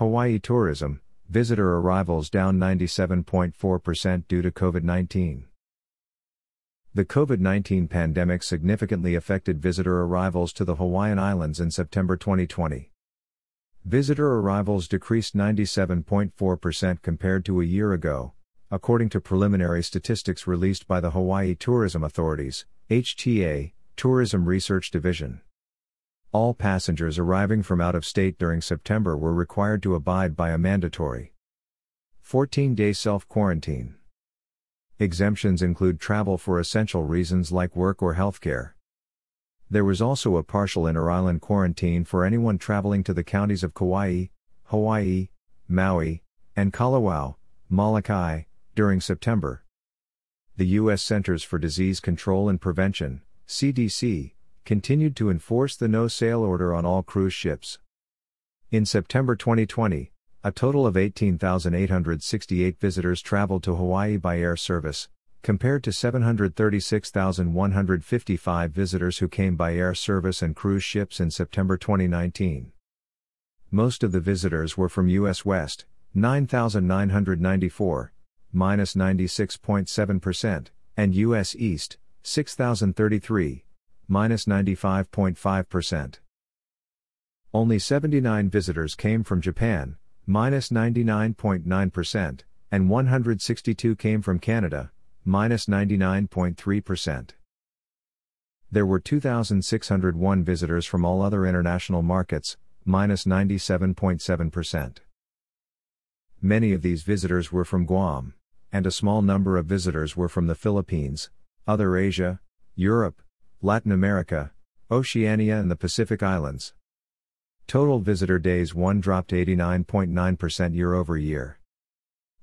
Hawaii tourism, visitor arrivals down 97.4% due to COVID 19. The COVID 19 pandemic significantly affected visitor arrivals to the Hawaiian Islands in September 2020. Visitor arrivals decreased 97.4% compared to a year ago, according to preliminary statistics released by the Hawaii Tourism Authority's, HTA, Tourism Research Division. All passengers arriving from out of state during September were required to abide by a mandatory 14 day self quarantine. Exemptions include travel for essential reasons like work or healthcare. There was also a partial inter island quarantine for anyone traveling to the counties of Kauai, Hawaii, Maui, and Kalawao, Molokai, during September. The U.S. Centers for Disease Control and Prevention, CDC, continued to enforce the no sail order on all cruise ships. In September 2020, a total of 18,868 visitors traveled to Hawaii by air service, compared to 736,155 visitors who came by air service and cruise ships in September 2019. Most of the visitors were from U.S. West, 9,994, minus 96.7%, and U.S. East, 6,033, minus 95.5%. Only 79 visitors came from Japan, minus 99.9%, and 162 came from Canada, minus 99.3%. There were 2,601 visitors from all other international markets, minus 97.7%. Many of these visitors were from Guam, and a small number of visitors were from the Philippines, other Asia, Europe, Latin America, Oceania and the Pacific Islands. Total visitor days 1 dropped 89.9% year over year.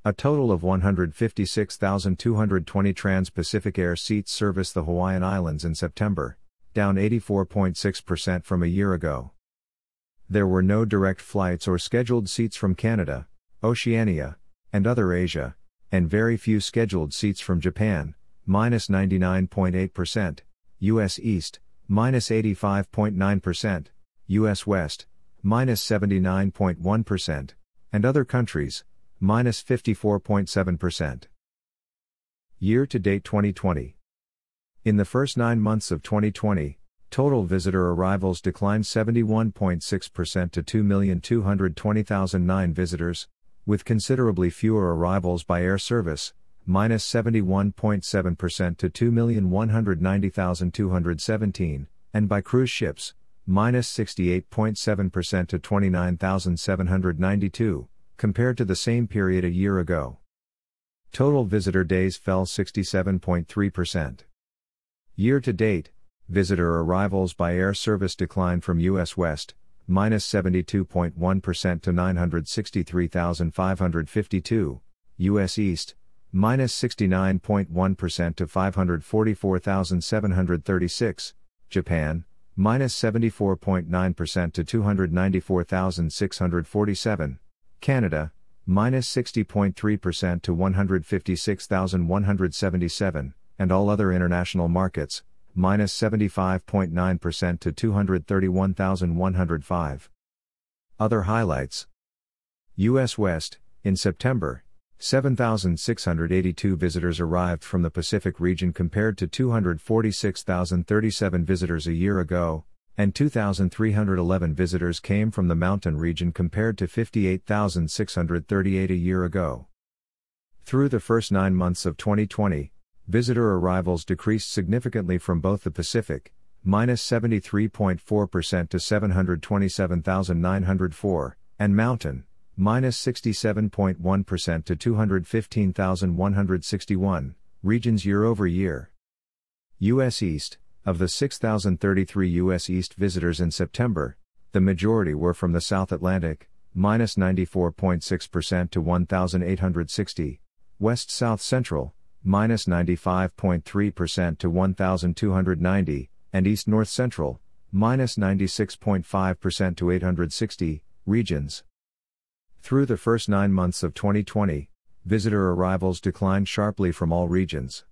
A total of 156,220 Trans Pacific Air seats serviced the Hawaiian Islands in September, down 84.6% from a year ago. There were no direct flights or scheduled seats from Canada, Oceania, and other Asia, and very few scheduled seats from Japan, minus 99.8%, U.S. East, minus 85.9%, U.S. West, minus 79.1, and other countries, minus 54.7%. Year to date 2020. In the first nine months of 2020, total visitor arrivals declined 71.6% to 2,220,009 visitors, with considerably fewer arrivals by air service, minus 71.7% to 2,190,217, and by cruise ships, minus 68.7% to 29,792, compared to the same period a year ago. Total visitor days fell 67.3%. Year to date, visitor arrivals by air service declined from U.S. West, minus 72.1 to 963,552, U.S. East, minus 69.1% to 544,736, Japan, minus 74.9% to 294,647, Canada, minus 60.3% to 156,177, and all other international markets, minus 75.9% to 231,105. Other highlights U.S. West, in September, 7,682 visitors arrived from the Pacific region compared to 246,037 visitors a year ago, and 2,311 visitors came from the mountain region compared to 58,638 a year ago. Through the first nine months of 2020, visitor arrivals decreased significantly from both the Pacific, minus 73.4% to 727,904, and mountain, minus 67.1% to 215,161, regions year over year. U.S. East, of the 6,033 U.S. East visitors in September, the majority were from the South Atlantic, minus 94.6% to 1,860, West South Central, minus 95.3% to 1,290, and East North Central, minus 96.5% to 860, regions. Through the first nine months of 2020, visitor arrivals declined sharply from all regions.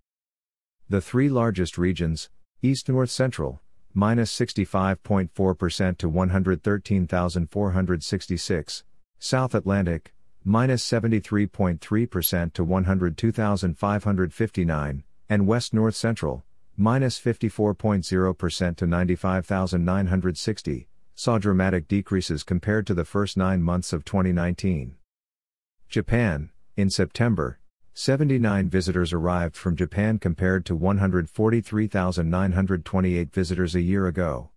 The three largest regions, East North Central, minus 65.4% to 113,466, South Atlantic, minus 73.3% to 102,559, and West North Central, minus 54.0% to 95,960, saw dramatic decreases compared to the first nine months of 2019. Japan, in September, 79 visitors arrived from Japan compared to 143,928 visitors a year ago.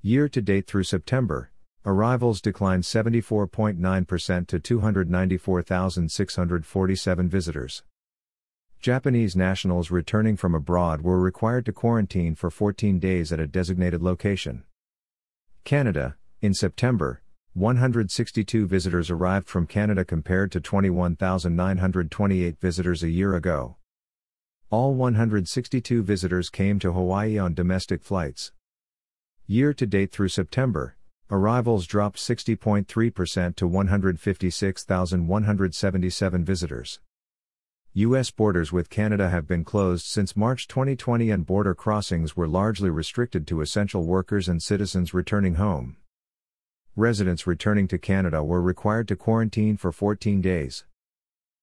Year to date through September, arrivals declined 74.9% to 294,647 visitors. Japanese nationals returning from abroad were required to quarantine for 14 days at a designated location. Canada, in September, 162 visitors arrived from Canada compared to 21,928 visitors a year ago. All 162 visitors came to Hawaii on domestic flights. Year to date through September, arrivals dropped 60.3% to 156,177 visitors. U.S. borders with Canada have been closed since March 2020 and border crossings were largely restricted to essential workers and citizens returning home residents returning to Canada were required to quarantine for 14 days.